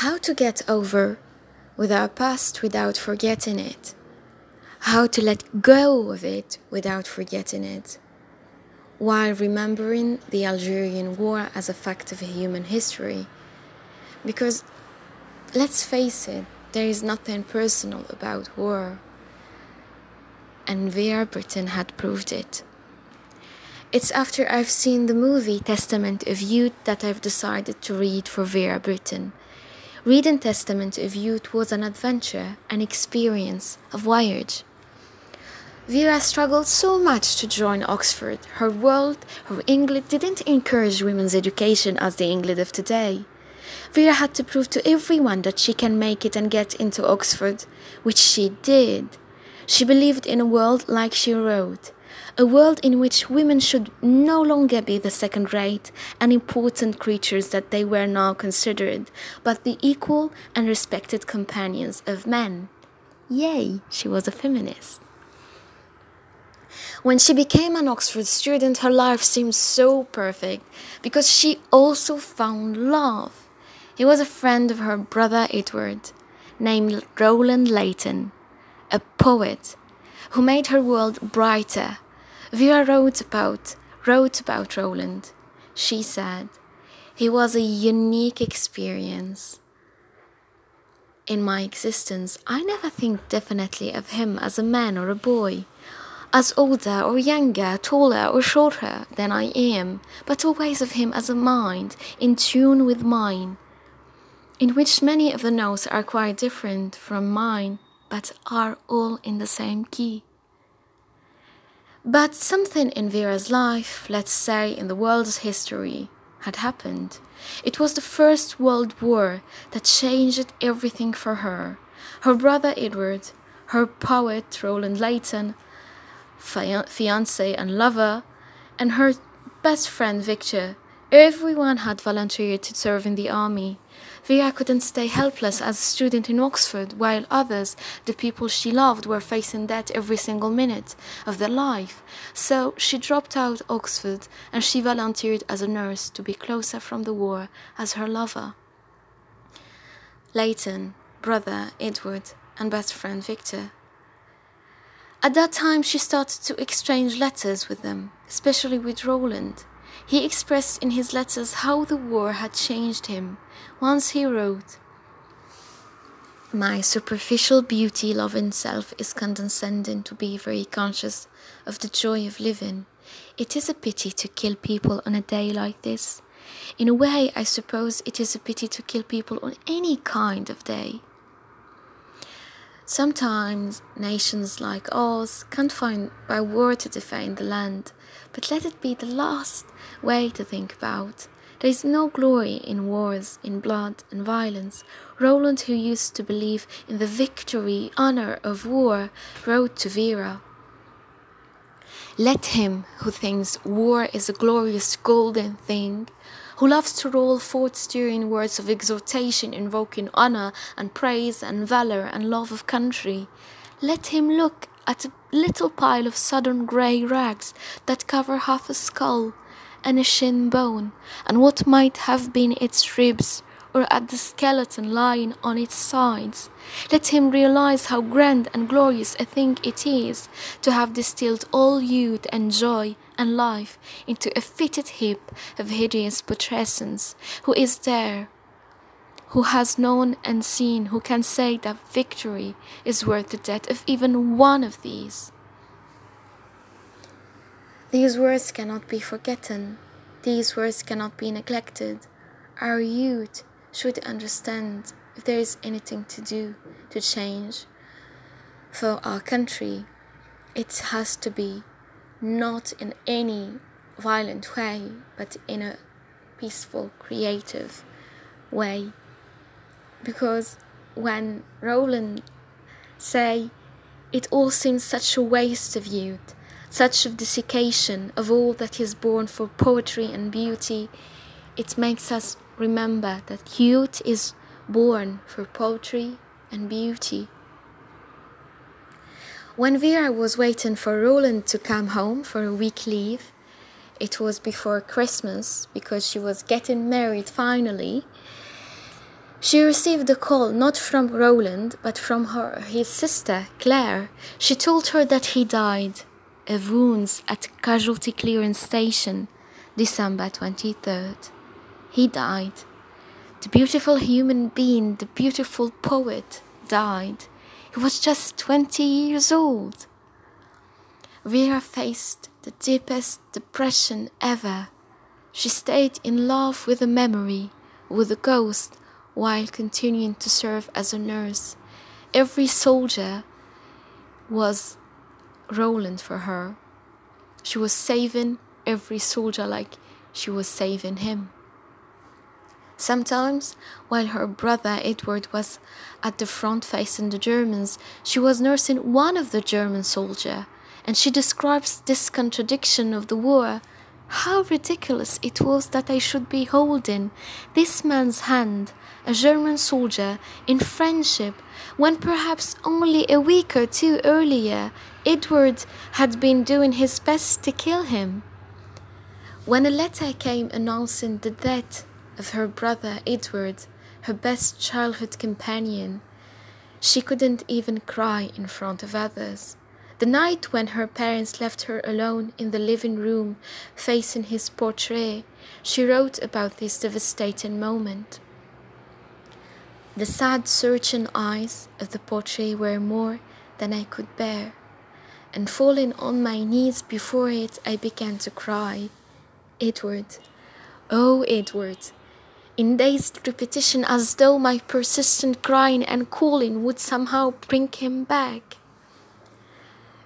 How to get over with our past without forgetting it. How to let go of it without forgetting it. While remembering the Algerian War as a fact of human history. Because, let's face it, there is nothing personal about war. And Vera Brittain had proved it. It's after I've seen the movie Testament of Youth that I've decided to read for Vera Brittain. Reading Testament of Youth was an adventure, an experience, a voyage. Vera struggled so much to join Oxford. Her world, her England didn't encourage women's education as the England of today. Vera had to prove to everyone that she can make it and get into Oxford, which she did. She believed in a world like she wrote, a world in which women should no longer be the second rate and important creatures that they were now considered, but the equal and respected companions of men. Yay, she was a feminist. When she became an Oxford student, her life seemed so perfect because she also found love. He was a friend of her brother Edward, named Roland Leighton, a poet who made her world brighter Vera wrote about wrote about Roland. She said, "He was a unique experience in my existence. I never think definitely of him as a man or a boy, as older or younger, taller or shorter than I am, but always of him as a mind in tune with mine, in which many of the notes are quite different from mine, but are all in the same key." But something in Vera's life, let's say in the world's history, had happened. It was the First World War that changed everything for her. Her brother Edward, her poet Roland Leighton, fiance and lover, and her best friend Victor, everyone had volunteered to serve in the army. Vera couldn't stay helpless as a student in Oxford, while others, the people she loved, were facing death every single minute of their life. So she dropped out Oxford and she volunteered as a nurse to be closer from the war as her lover. Leighton, brother Edward, and best friend Victor. At that time, she started to exchange letters with them, especially with Roland. He expressed in his letters how the war had changed him. Once he wrote, My superficial beauty loving self is condescending to be very conscious of the joy of living. It is a pity to kill people on a day like this. In a way, I suppose it is a pity to kill people on any kind of day. Sometimes nations like ours can't find by war to defend the land, but let it be the last way to think about. There is no glory in wars, in blood and violence. Roland, who used to believe in the victory, honor of war, wrote to Vera. Let him who thinks war is a glorious golden thing who loves to roll forth stirring words of exhortation invoking honor and praise and valor and love of country. Let him look at a little pile of sodden grey rags that cover half a skull and a shin bone, and what might have been its ribs, or at the skeleton lying on its sides. Let him realize how grand and glorious a thing it is to have distilled all youth and joy and life into a fitted heap of hideous putrescence. Who is there? Who has known and seen, who can say that victory is worth the death of even one of these? These words cannot be forgotten. These words cannot be neglected. Our youth should understand if there is anything to do to change for our country, it has to be not in any violent way, but in a peaceful, creative way. Because when Roland say, it all seems such a waste of youth, such a desiccation of all that is born for poetry and beauty, it makes us remember that youth is born for poetry and beauty. When Vera was waiting for Roland to come home for a week leave, it was before Christmas because she was getting married finally. She received a call not from Roland, but from her his sister, Clare. She told her that he died of wounds at Casualty Clearance Station, December 23rd. He died. The beautiful human being, the beautiful poet, died. He was just 20 years old. Vera faced the deepest depression ever. She stayed in love with a memory, with a ghost, while continuing to serve as a nurse. Every soldier was Roland for her. She was saving every soldier like she was saving him. Sometimes, while her brother Edward was at the front facing the Germans, she was nursing one of the German soldiers, and she describes this contradiction of the war how ridiculous it was that I should be holding this man's hand, a German soldier, in friendship, when perhaps only a week or two earlier Edward had been doing his best to kill him. When a letter came announcing the death of her brother Edward, her best childhood companion, she couldn't even cry in front of others. The night when her parents left her alone in the living room facing his portrait, she wrote about this devastating moment. The sad, searching eyes of the portrait were more than I could bear, and falling on my knees before it, I began to cry. Edward, oh Edward, in dazed repetition as though my persistent crying and calling would somehow bring him back.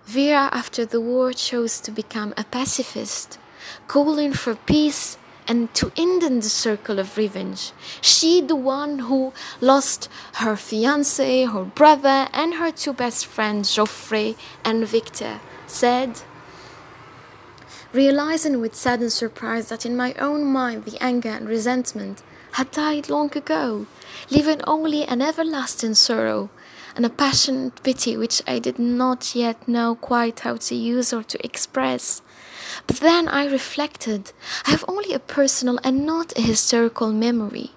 Vera, after the war, chose to become a pacifist, calling for peace and to end in the circle of revenge. She, the one who lost her fiance, her brother, and her two best friends, Geoffrey and Victor, said, realizing with sudden surprise that in my own mind the anger and resentment had died long ago, leaving only an everlasting sorrow and a passionate pity which I did not yet know quite how to use or to express. But then I reflected I have only a personal and not a historical memory.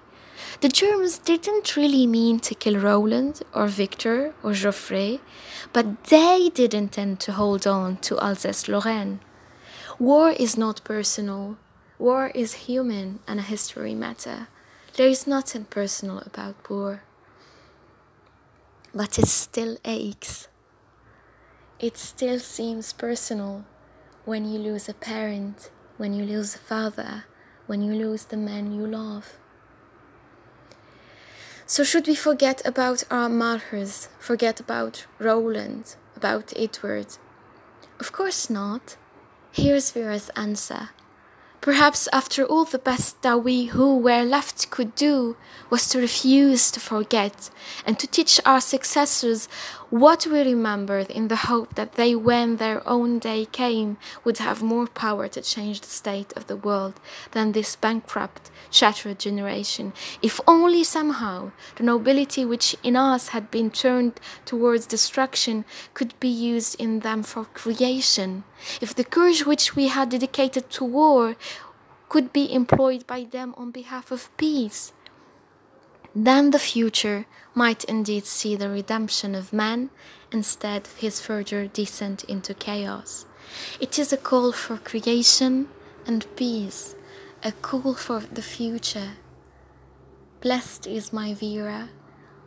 The Germans didn't really mean to kill Roland or Victor or Geoffrey, but they did intend to hold on to Alsace Lorraine. War is not personal, war is human and a history matter. There is nothing personal about war but it still aches. It still seems personal when you lose a parent, when you lose a father, when you lose the man you love. So, should we forget about our martyrs, forget about Roland, about Edward? Of course not. Here's Vera's answer. Perhaps after all the best that we who were left could do was to refuse to forget and to teach our successors what we remembered in the hope that they, when their own day came, would have more power to change the state of the world than this bankrupt, shattered generation, if only somehow the nobility which in us had been turned towards destruction could be used in them for creation, if the courage which we had dedicated to war could be employed by them on behalf of peace then the future might indeed see the redemption of man instead of his further descent into chaos. It is a call for creation and peace, a call for the future. Blessed is my Vera.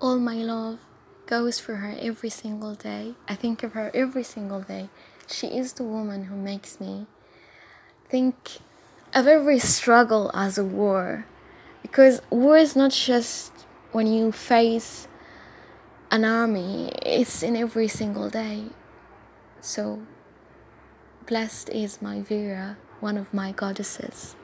All my love goes for her every single day. I think of her every single day. She is the woman who makes me think of every struggle as a war. Because war is not just when you face an army, it's in every single day. So, blessed is my Vera, one of my goddesses.